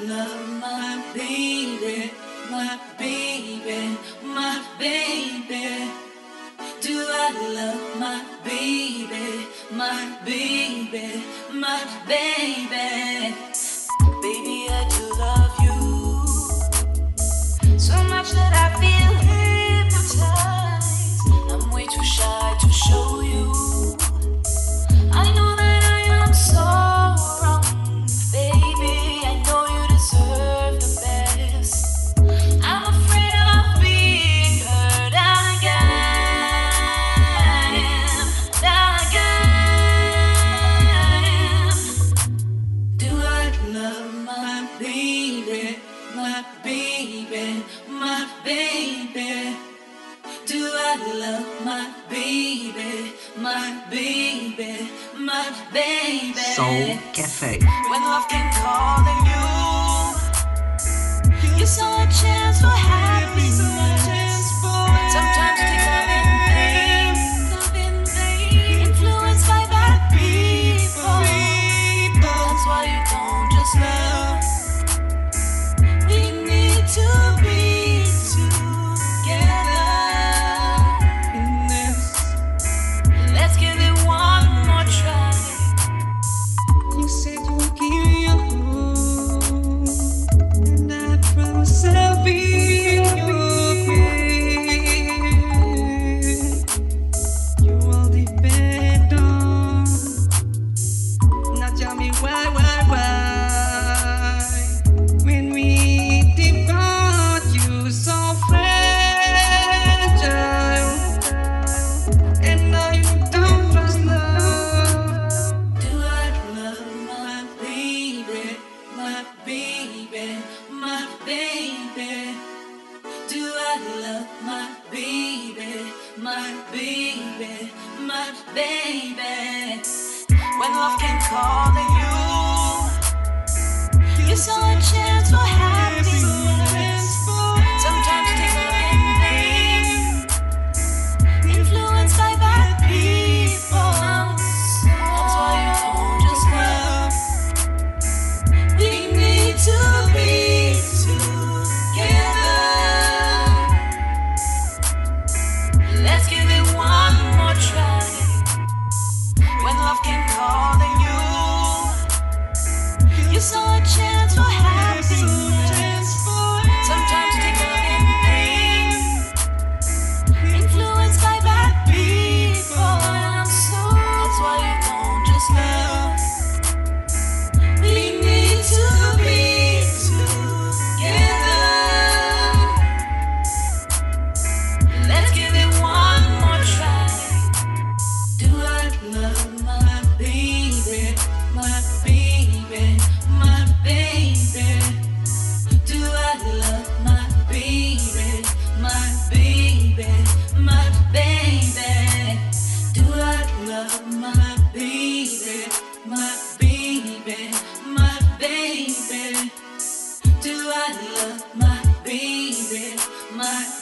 Love my baby, my baby, my baby. Do I love my baby, my baby, my baby? Do I love my baby? My baby, my baby. Soul Cafe. When love can call you, you saw a chance for happiness. love my baby, my baby, my baby. When love came calling you, you saw a chance for happiness. my